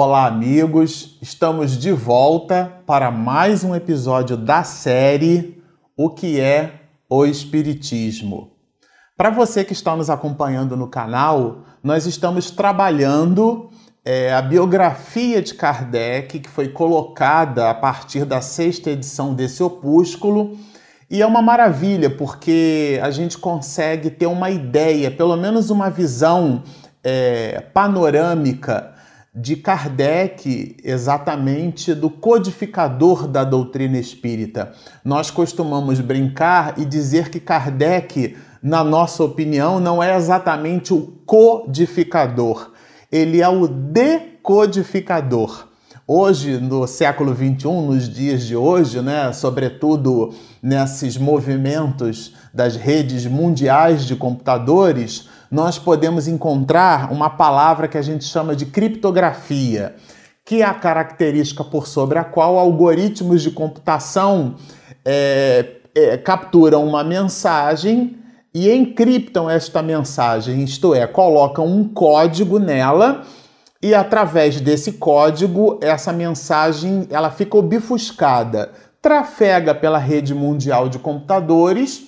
Olá, amigos! Estamos de volta para mais um episódio da série O que é o Espiritismo. Para você que está nos acompanhando no canal, nós estamos trabalhando é, a biografia de Kardec, que foi colocada a partir da sexta edição desse opúsculo. E é uma maravilha, porque a gente consegue ter uma ideia, pelo menos uma visão é, panorâmica de Kardec, exatamente do codificador da doutrina espírita. Nós costumamos brincar e dizer que Kardec, na nossa opinião, não é exatamente o codificador, ele é o decodificador. Hoje, no século XXI, nos dias de hoje, né, sobretudo nesses movimentos das redes mundiais de computadores, nós podemos encontrar uma palavra que a gente chama de criptografia, que é a característica por sobre a qual algoritmos de computação é, é, capturam uma mensagem e encriptam esta mensagem, isto é, colocam um código nela e através desse código essa mensagem ela fica obfuscada, trafega pela rede mundial de computadores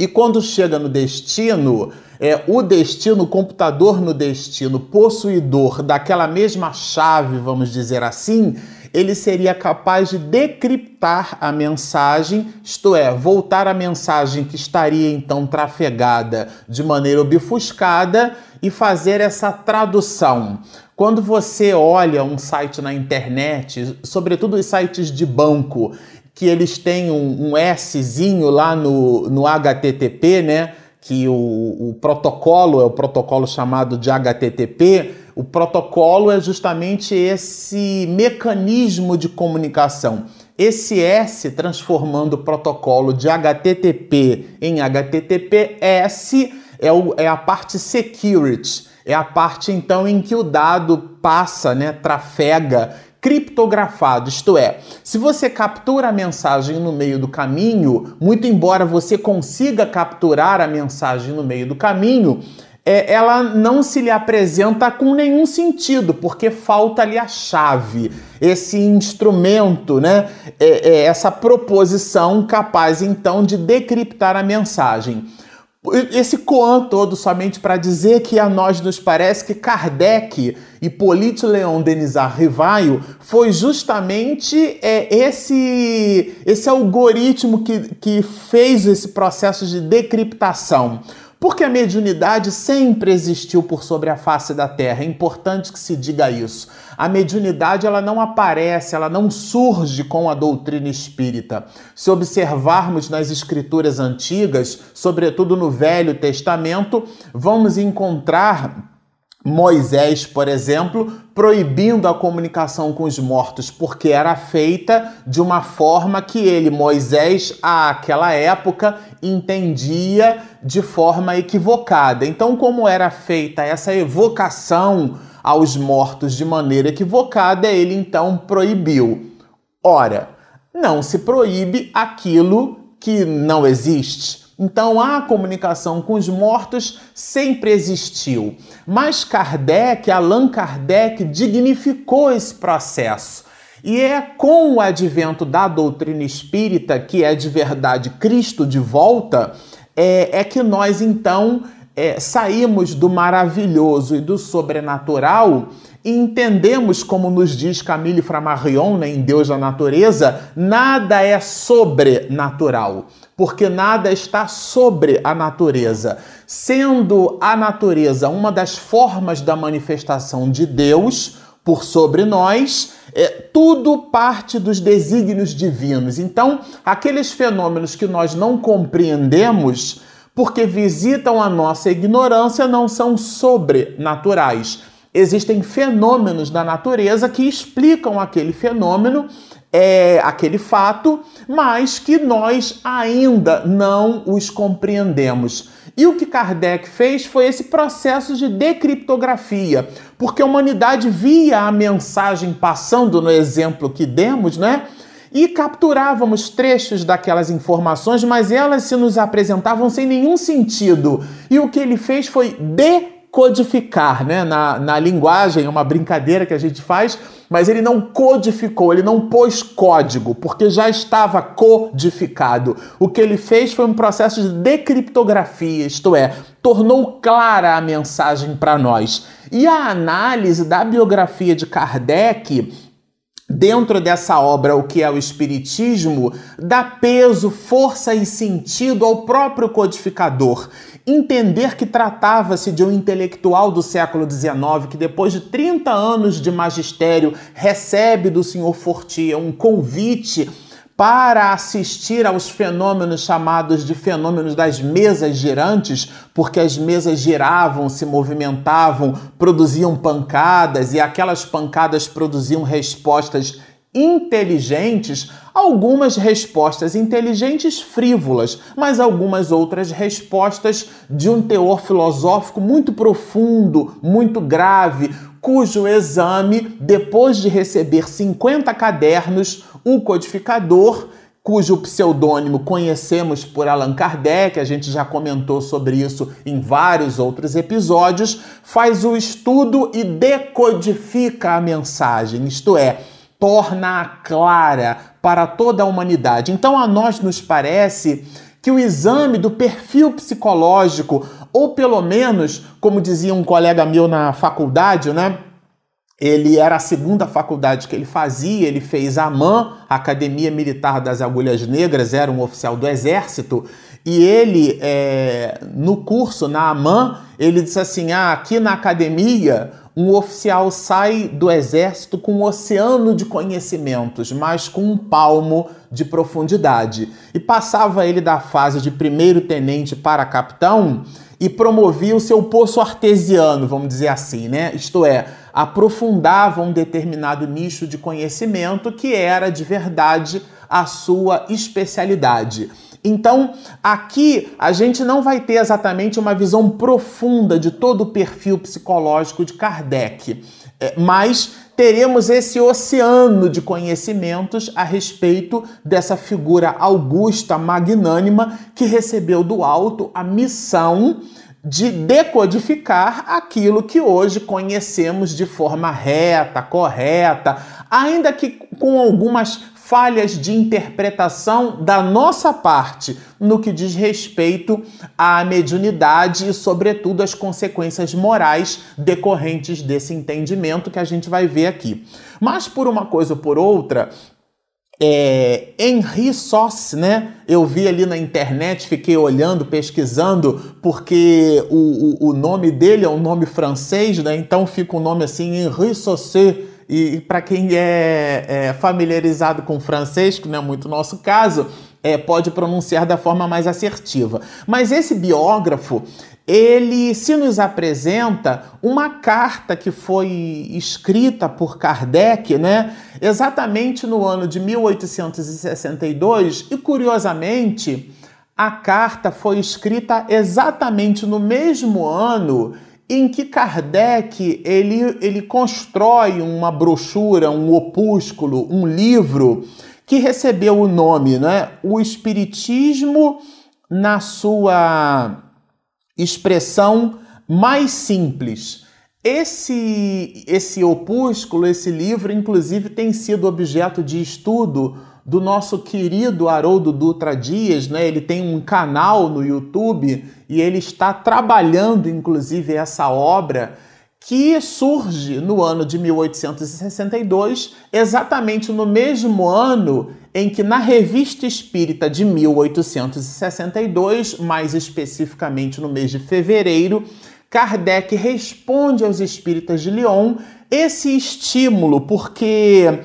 e quando chega no destino, é, o destino, o computador no destino, possuidor daquela mesma chave, vamos dizer assim, ele seria capaz de decriptar a mensagem, isto é, voltar a mensagem que estaria então trafegada de maneira obfuscada e fazer essa tradução. Quando você olha um site na internet, sobretudo os sites de banco, que eles têm um, um Szinho lá no, no HTTP, né? Que o, o protocolo é o protocolo chamado de HTTP. O protocolo é justamente esse mecanismo de comunicação. Esse S transformando o protocolo de HTTP em HTTPS é, o, é a parte security, é a parte então em que o dado passa, né, trafega criptografado, isto é, se você captura a mensagem no meio do caminho, muito embora você consiga capturar a mensagem no meio do caminho, é, ela não se lhe apresenta com nenhum sentido, porque falta ali a chave, esse instrumento, né? É, é essa proposição capaz então de decriptar a mensagem. Esse koan todo somente para dizer que a nós nos parece que Kardec e Polite Leon Denisard Rivaio foi justamente é, esse, esse algoritmo que, que fez esse processo de decriptação. Porque a mediunidade sempre existiu por sobre a face da Terra. É importante que se diga isso. A mediunidade ela não aparece, ela não surge com a doutrina espírita. Se observarmos nas escrituras antigas, sobretudo no Velho Testamento, vamos encontrar Moisés, por exemplo, proibindo a comunicação com os mortos, porque era feita de uma forma que ele, Moisés, àquela época, entendia de forma equivocada. Então, como era feita essa evocação aos mortos de maneira equivocada, ele então proibiu. Ora, não se proíbe aquilo que não existe. Então a comunicação com os mortos sempre existiu. Mas Kardec, Allan Kardec, dignificou esse processo. E é com o advento da doutrina espírita, que é de verdade Cristo de volta, é, é que nós então é, saímos do maravilhoso e do sobrenatural e entendemos, como nos diz Camille Flammarion né, em Deus da Natureza, nada é sobrenatural porque nada está sobre a natureza. Sendo a natureza uma das formas da manifestação de Deus por sobre nós, é, tudo parte dos desígnios divinos. Então, aqueles fenômenos que nós não compreendemos, porque visitam a nossa ignorância, não são sobrenaturais. Existem fenômenos da natureza que explicam aquele fenômeno é aquele fato, mas que nós ainda não os compreendemos. E o que Kardec fez foi esse processo de decriptografia, porque a humanidade via a mensagem passando no exemplo que demos, né? E capturávamos trechos daquelas informações, mas elas se nos apresentavam sem nenhum sentido. E o que ele fez foi decriptografar codificar, né? Na, na linguagem, é uma brincadeira que a gente faz, mas ele não codificou, ele não pôs código, porque já estava codificado. O que ele fez foi um processo de decriptografia, isto é, tornou clara a mensagem para nós. E a análise da biografia de Kardec dentro dessa obra, o que é o Espiritismo, dá peso, força e sentido ao próprio codificador. Entender que tratava-se de um intelectual do século XIX que, depois de 30 anos de magistério, recebe do senhor Fortier um convite para assistir aos fenômenos chamados de fenômenos das mesas girantes, porque as mesas giravam, se movimentavam, produziam pancadas e aquelas pancadas produziam respostas inteligentes, algumas respostas inteligentes frívolas, mas algumas outras respostas de um teor filosófico muito profundo, muito grave, cujo exame, depois de receber 50 cadernos, o codificador, cujo pseudônimo conhecemos por Allan Kardec, a gente já comentou sobre isso em vários outros episódios, faz o estudo e decodifica a mensagem, isto é, torna-a clara para toda a humanidade. Então a nós nos parece que o exame do perfil psicológico, ou pelo menos, como dizia um colega meu na faculdade, né? Ele era a segunda faculdade que ele fazia, ele fez a AMAN, Academia Militar das Agulhas Negras, era um oficial do Exército, e ele, é, no curso, na AMAN, ele disse assim: ah, aqui na academia, um oficial sai do Exército com um oceano de conhecimentos, mas com um palmo de profundidade. E passava ele da fase de primeiro tenente para capitão e promovia o seu poço artesiano, vamos dizer assim, né? Isto é, aprofundava um determinado nicho de conhecimento que era de verdade a sua especialidade. Então, aqui a gente não vai ter exatamente uma visão profunda de todo o perfil psicológico de Kardec, é, mas teremos esse oceano de conhecimentos a respeito dessa figura augusta, magnânima, que recebeu do alto a missão de decodificar aquilo que hoje conhecemos de forma reta, correta, ainda que com algumas falhas de interpretação da nossa parte no que diz respeito à mediunidade e, sobretudo, as consequências morais decorrentes desse entendimento que a gente vai ver aqui. Mas, por uma coisa ou por outra, é, Henri Sauce, né? Eu vi ali na internet, fiquei olhando, pesquisando, porque o, o, o nome dele é um nome francês, né? Então fica o um nome assim, Henri Sauce. E, para quem é, é, familiarizado com francês, que não é muito nosso caso, é, pode pronunciar da forma mais assertiva. Mas esse biógrafo, ele se nos apresenta uma carta que foi escrita por Kardec, né, exatamente no ano de 1862, e curiosamente, a carta foi escrita exatamente no mesmo ano em que Kardec ele, ele constrói uma brochura, um opúsculo, um livro que recebeu o nome, né, O Espiritismo na sua expressão mais simples. Esse, esse opúsculo, esse livro, inclusive, tem sido objeto de estudo do nosso querido Haroldo Dutra Dias, né? Ele tem um canal no YouTube e ele está trabalhando, inclusive, essa obra que surge no ano de 1862, exatamente no mesmo ano em que na Revista Espírita de 1862, mais especificamente no mês de fevereiro, Kardec responde aos espíritas de Lyon esse estímulo, porque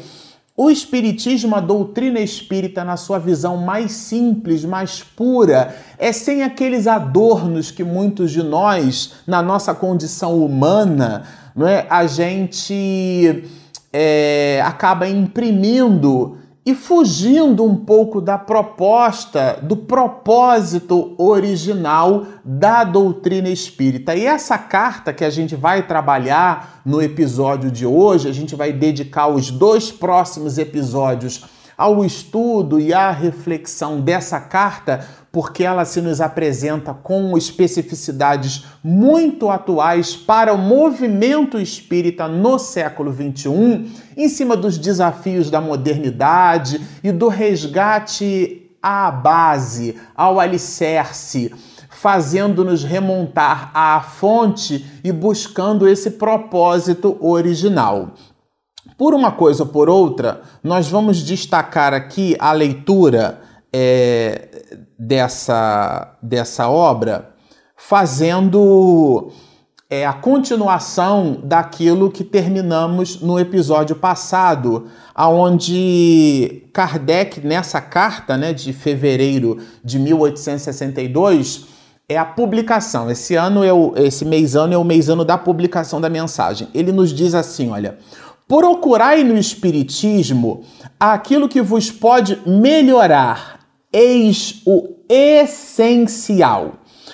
o Espiritismo, a doutrina espírita, na sua visão mais simples, mais pura, é sem aqueles adornos que muitos de nós, na nossa condição humana, não é, a gente é, acaba imprimindo e fugindo um pouco da proposta, do propósito original da doutrina espírita. E essa carta que a gente vai trabalhar no episódio de hoje, a gente vai dedicar os dois próximos episódios ao estudo e à reflexão dessa carta, porque ela se nos apresenta com especificidades muito atuais para o movimento espírita no século XXI, em cima dos desafios da modernidade e do resgate à base, ao alicerce fazendo-nos remontar à fonte e buscando esse propósito original. Por uma coisa ou por outra, nós vamos destacar aqui a leitura é, dessa, dessa obra, fazendo é, a continuação daquilo que terminamos no episódio passado, aonde Kardec, nessa carta né, de fevereiro de 1862, é a publicação. Esse ano é o, esse mês ano é o mês ano da publicação da mensagem. Ele nos diz assim, olha: Procurai no Espiritismo aquilo que vos pode melhorar, eis o essencial.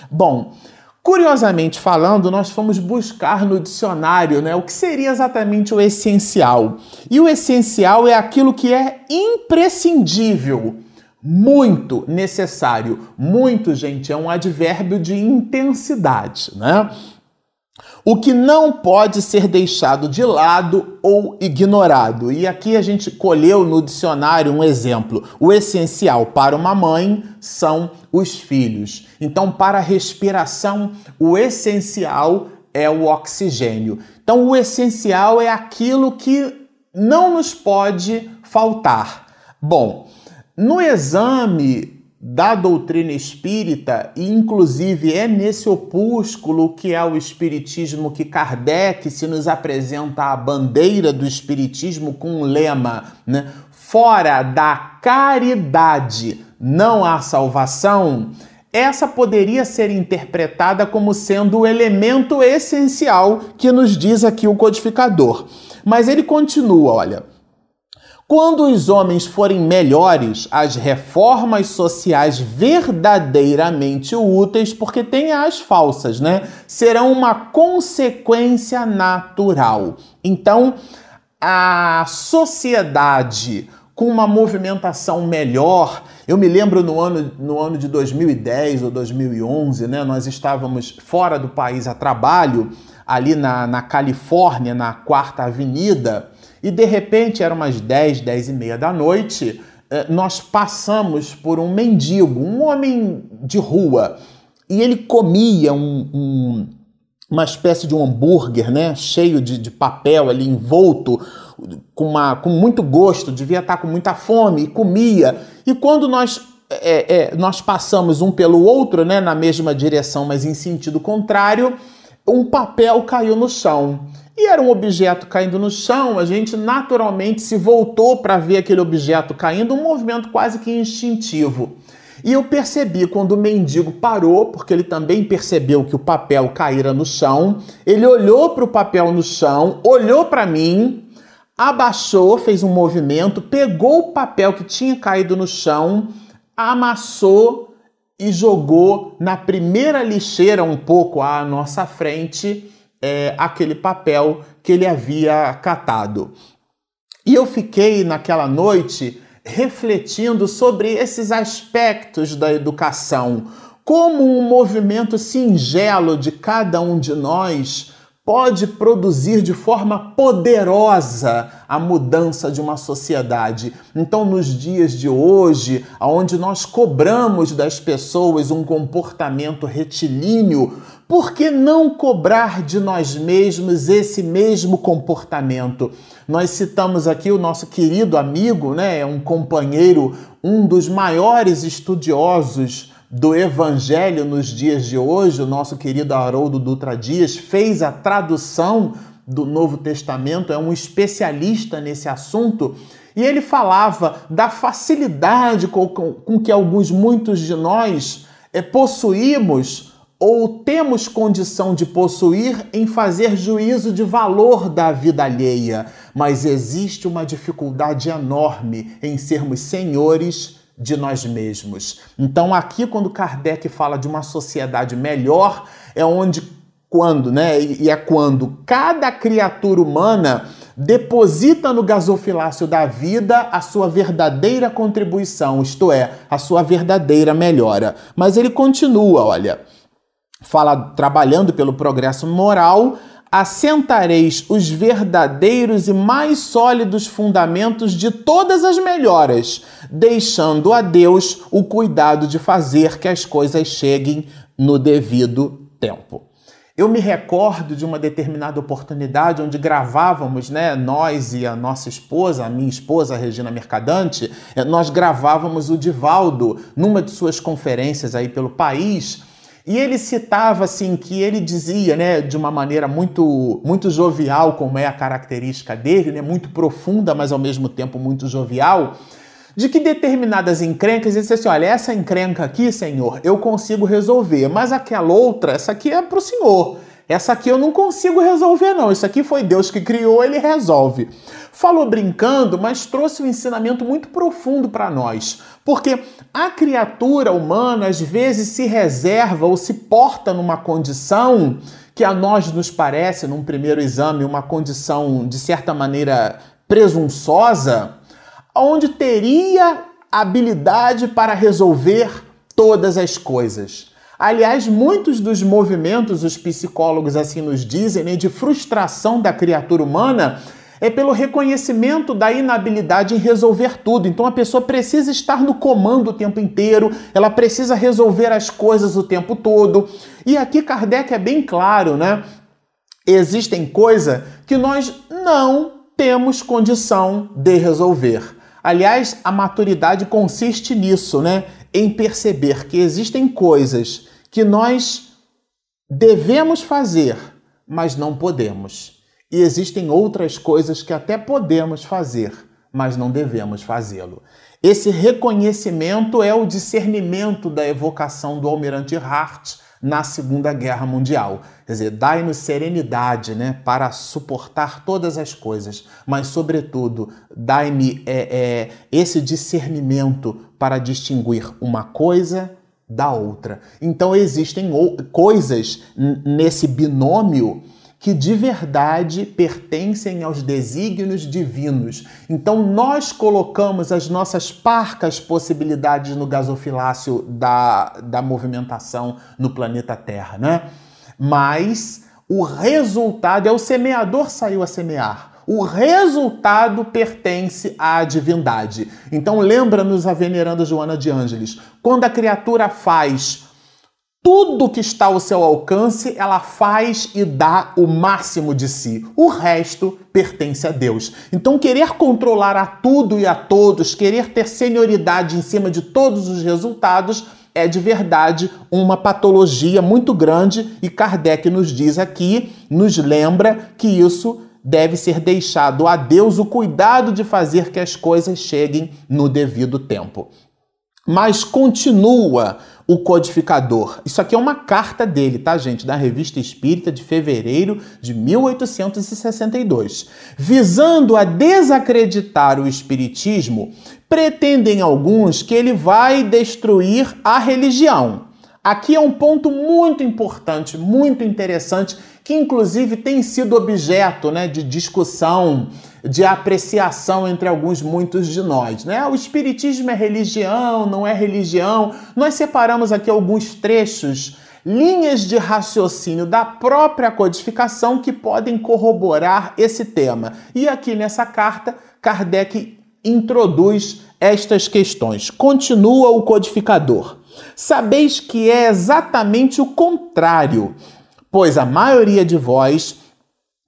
Bom, curiosamente falando, nós fomos buscar no dicionário né, o que seria exatamente o essencial. E o essencial é aquilo que é imprescindível muito necessário. Muito, gente, é um advérbio de intensidade, né? O que não pode ser deixado de lado ou ignorado. E aqui a gente colheu no dicionário um exemplo. O essencial para uma mãe são os filhos. Então, para a respiração, o essencial é o oxigênio. Então, o essencial é aquilo que não nos pode faltar. Bom, no exame da doutrina espírita, e inclusive é nesse opúsculo que é o Espiritismo que Kardec se nos apresenta a bandeira do Espiritismo com um lema, né? Fora da caridade não há salvação. Essa poderia ser interpretada como sendo o elemento essencial que nos diz aqui o codificador. Mas ele continua, olha. Quando os homens forem melhores, as reformas sociais verdadeiramente úteis, porque tem as falsas, né? Serão uma consequência natural. Então, a sociedade com uma movimentação melhor. Eu me lembro no ano, no ano de 2010 ou 2011, né? Nós estávamos fora do país a trabalho, ali na, na Califórnia, na Quarta Avenida e de repente, eram umas 10, 10 e meia da noite, eh, nós passamos por um mendigo, um homem de rua, e ele comia um, um, uma espécie de um hambúrguer, né, cheio de, de papel ali envolto, com, uma, com muito gosto, devia estar com muita fome, e comia. E quando nós é, é, nós passamos um pelo outro, né, na mesma direção, mas em sentido contrário, um papel caiu no chão e era um objeto caindo no chão, a gente naturalmente se voltou para ver aquele objeto caindo, um movimento quase que instintivo. E eu percebi quando o mendigo parou, porque ele também percebeu que o papel caíra no chão, ele olhou para o papel no chão, olhou para mim, abaixou, fez um movimento, pegou o papel que tinha caído no chão, amassou e jogou na primeira lixeira um pouco à nossa frente é, aquele papel que ele havia catado. E eu fiquei naquela noite refletindo sobre esses aspectos da educação, como um movimento singelo de cada um de nós pode produzir de forma poderosa a mudança de uma sociedade. Então, nos dias de hoje, onde nós cobramos das pessoas um comportamento retilíneo, por que não cobrar de nós mesmos esse mesmo comportamento? Nós citamos aqui o nosso querido amigo, né, um companheiro, um dos maiores estudiosos do Evangelho nos dias de hoje, o nosso querido Haroldo Dutra Dias, fez a tradução do Novo Testamento, é um especialista nesse assunto, e ele falava da facilidade com, com, com que alguns, muitos de nós, é, possuímos ou temos condição de possuir em fazer juízo de valor da vida alheia, mas existe uma dificuldade enorme em sermos senhores de nós mesmos. Então, aqui, quando Kardec fala de uma sociedade melhor, é onde, quando, né? E é quando cada criatura humana deposita no gasofilácio da vida a sua verdadeira contribuição, isto é, a sua verdadeira melhora. Mas ele continua, olha, fala trabalhando pelo progresso moral, assentareis os verdadeiros e mais sólidos fundamentos de todas as melhoras, deixando a Deus o cuidado de fazer que as coisas cheguem no devido tempo. Eu me recordo de uma determinada oportunidade onde gravávamos, né, nós e a nossa esposa, a minha esposa, a Regina Mercadante, eh, nós gravávamos o Divaldo numa de suas conferências aí pelo país. E ele citava assim que ele dizia, né, de uma maneira muito muito jovial, como é a característica dele, né, muito profunda, mas ao mesmo tempo muito jovial, de que determinadas encrencas, ele disse assim: olha, essa encrenca aqui, Senhor, eu consigo resolver, mas aquela outra, essa aqui é para o Senhor. Essa aqui eu não consigo resolver, não. Isso aqui foi Deus que criou, ele resolve. Falou brincando, mas trouxe um ensinamento muito profundo para nós. Porque a criatura humana às vezes se reserva ou se porta numa condição que a nós nos parece, num primeiro exame, uma condição de certa maneira presunçosa onde teria habilidade para resolver todas as coisas. Aliás, muitos dos movimentos, os psicólogos assim nos dizem, né, de frustração da criatura humana, é pelo reconhecimento da inabilidade em resolver tudo. Então a pessoa precisa estar no comando o tempo inteiro, ela precisa resolver as coisas o tempo todo. E aqui Kardec é bem claro, né? Existem coisas que nós não temos condição de resolver. Aliás, a maturidade consiste nisso, né? Em perceber que existem coisas que nós devemos fazer, mas não podemos. E existem outras coisas que até podemos fazer, mas não devemos fazê-lo. Esse reconhecimento é o discernimento da evocação do almirante Hart na Segunda Guerra Mundial. Quer dizer, dai-nos serenidade né, para suportar todas as coisas, mas, sobretudo, dai-me é, é, esse discernimento para distinguir uma coisa da outra. Então, existem coisas nesse binômio que de verdade pertencem aos desígnios divinos. Então nós colocamos as nossas parcas possibilidades no gasofilácio da, da movimentação no planeta Terra, né? Mas o resultado é o semeador saiu a semear. O resultado pertence à divindade. Então lembra-nos a veneranda Joana de Ângeles, quando a criatura faz tudo que está ao seu alcance, ela faz e dá o máximo de si. O resto pertence a Deus. Então, querer controlar a tudo e a todos, querer ter senioridade em cima de todos os resultados, é de verdade uma patologia muito grande e Kardec nos diz aqui, nos lembra que isso deve ser deixado a Deus o cuidado de fazer que as coisas cheguem no devido tempo. Mas continua o codificador. Isso aqui é uma carta dele, tá, gente? Da Revista Espírita de fevereiro de 1862. Visando a desacreditar o Espiritismo, pretendem alguns que ele vai destruir a religião. Aqui é um ponto muito importante, muito interessante, que inclusive tem sido objeto né, de discussão de apreciação entre alguns muitos de nós, né? O espiritismo é religião, não é religião. Nós separamos aqui alguns trechos, linhas de raciocínio da própria codificação que podem corroborar esse tema. E aqui nessa carta, Kardec introduz estas questões. Continua o codificador. Sabeis que é exatamente o contrário, pois a maioria de vós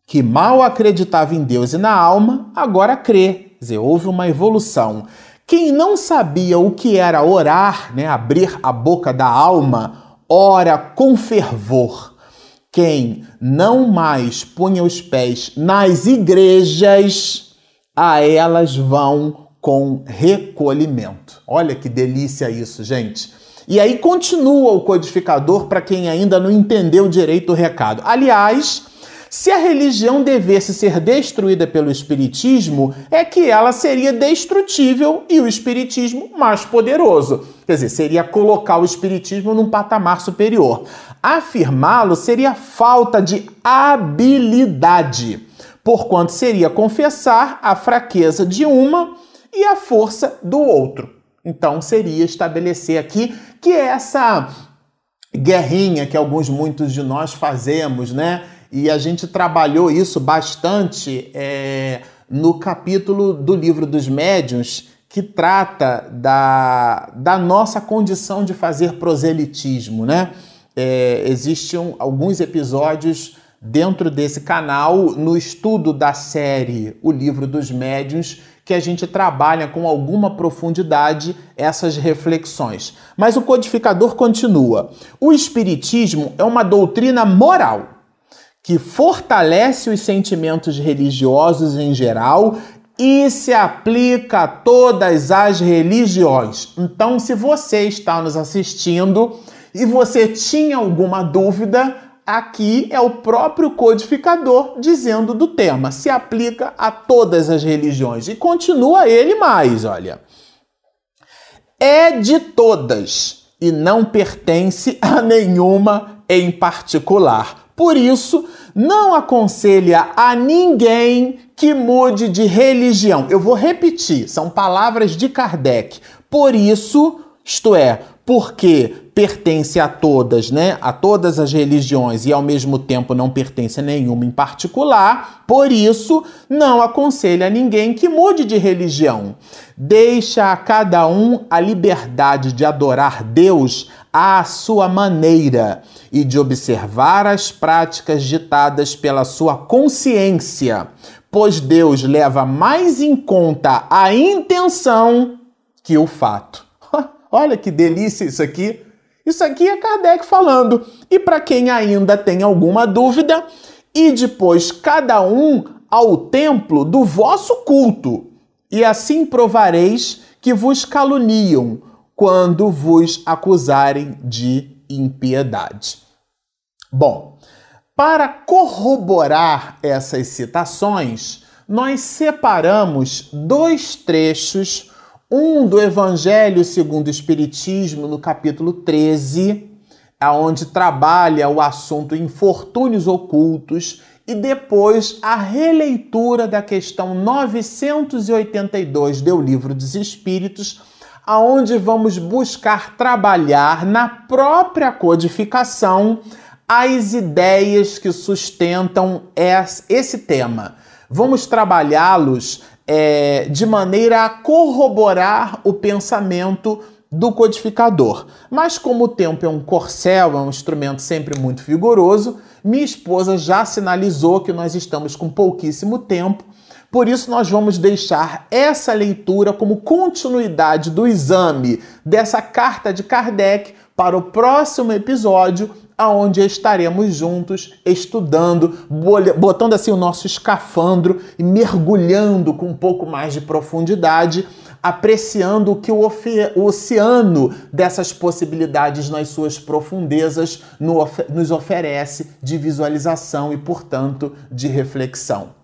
que mal acreditava em Deus e na alma, agora crê. Quer dizer, houve uma evolução. Quem não sabia o que era orar, né, abrir a boca da alma, ora com fervor. Quem não mais punha os pés nas igrejas, a elas vão com recolhimento. Olha que delícia isso, gente. E aí continua o codificador para quem ainda não entendeu direito o recado. Aliás, se a religião devesse ser destruída pelo Espiritismo, é que ela seria destrutível e o Espiritismo mais poderoso. Quer dizer, seria colocar o Espiritismo num patamar superior. Afirmá-lo seria falta de habilidade. porquanto seria confessar a fraqueza de uma e a força do outro. Então seria estabelecer aqui que essa guerrinha que alguns muitos de nós fazemos, né? E a gente trabalhou isso bastante é, no capítulo do livro dos médiuns que trata da, da nossa condição de fazer proselitismo, né? É, existem alguns episódios dentro desse canal no estudo da série O Livro dos Médiuns que a gente trabalha com alguma profundidade essas reflexões. Mas o codificador continua. O Espiritismo é uma doutrina moral que fortalece os sentimentos religiosos em geral e se aplica a todas as religiões. Então, se você está nos assistindo e você tinha alguma dúvida, aqui é o próprio codificador dizendo do tema. Se aplica a todas as religiões. E continua ele mais, olha. É de todas e não pertence a nenhuma em particular. Por isso, não aconselha a ninguém que mude de religião. Eu vou repetir, são palavras de Kardec. Por isso, isto é, porque pertence a todas, né? A todas as religiões e ao mesmo tempo não pertence a nenhuma em particular. Por isso, não aconselha a ninguém que mude de religião. Deixa a cada um a liberdade de adorar Deus à sua maneira e de observar as práticas ditadas pela sua consciência, pois Deus leva mais em conta a intenção que o fato. Olha que delícia isso aqui. Isso aqui é Kardec falando. E para quem ainda tem alguma dúvida, e depois cada um ao templo do vosso culto, e assim provareis que vos caluniam quando vos acusarem de impiedade. Bom, para corroborar essas citações, nós separamos dois trechos um do Evangelho segundo o Espiritismo, no capítulo 13, aonde trabalha o assunto infortúnios ocultos, e depois a releitura da questão 982 do Livro dos Espíritos, aonde vamos buscar trabalhar na própria codificação as ideias que sustentam esse tema. Vamos trabalhá-los é, de maneira a corroborar o pensamento do codificador. Mas como o tempo é um corcel, é um instrumento sempre muito vigoroso, minha esposa já sinalizou que nós estamos com pouquíssimo tempo. Por isso, nós vamos deixar essa leitura como continuidade do exame dessa carta de Kardec para o próximo episódio, aonde estaremos juntos estudando, botando assim o nosso escafandro e mergulhando com um pouco mais de profundidade, apreciando o que o, oceano dessas possibilidades nas suas profundezas nos oferece de visualização e, portanto, de reflexão.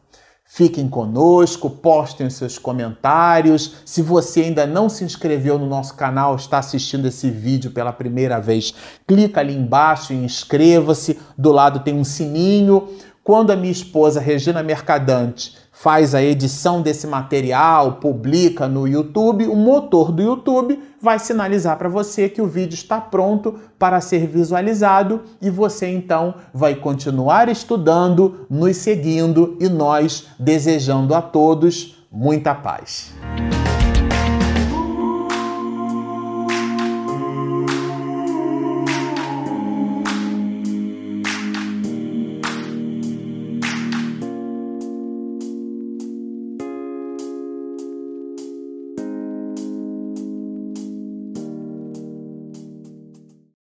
Fiquem conosco, postem os seus comentários. Se você ainda não se inscreveu no nosso canal, está assistindo esse vídeo pela primeira vez, clica ali embaixo e inscreva-se. Do lado tem um sininho. Quando a minha esposa Regina Mercadante faz a edição desse material, publica no YouTube, o motor do YouTube vai sinalizar para você que o vídeo está pronto para ser visualizado e você então vai continuar estudando, nos seguindo e nós desejando a todos muita paz.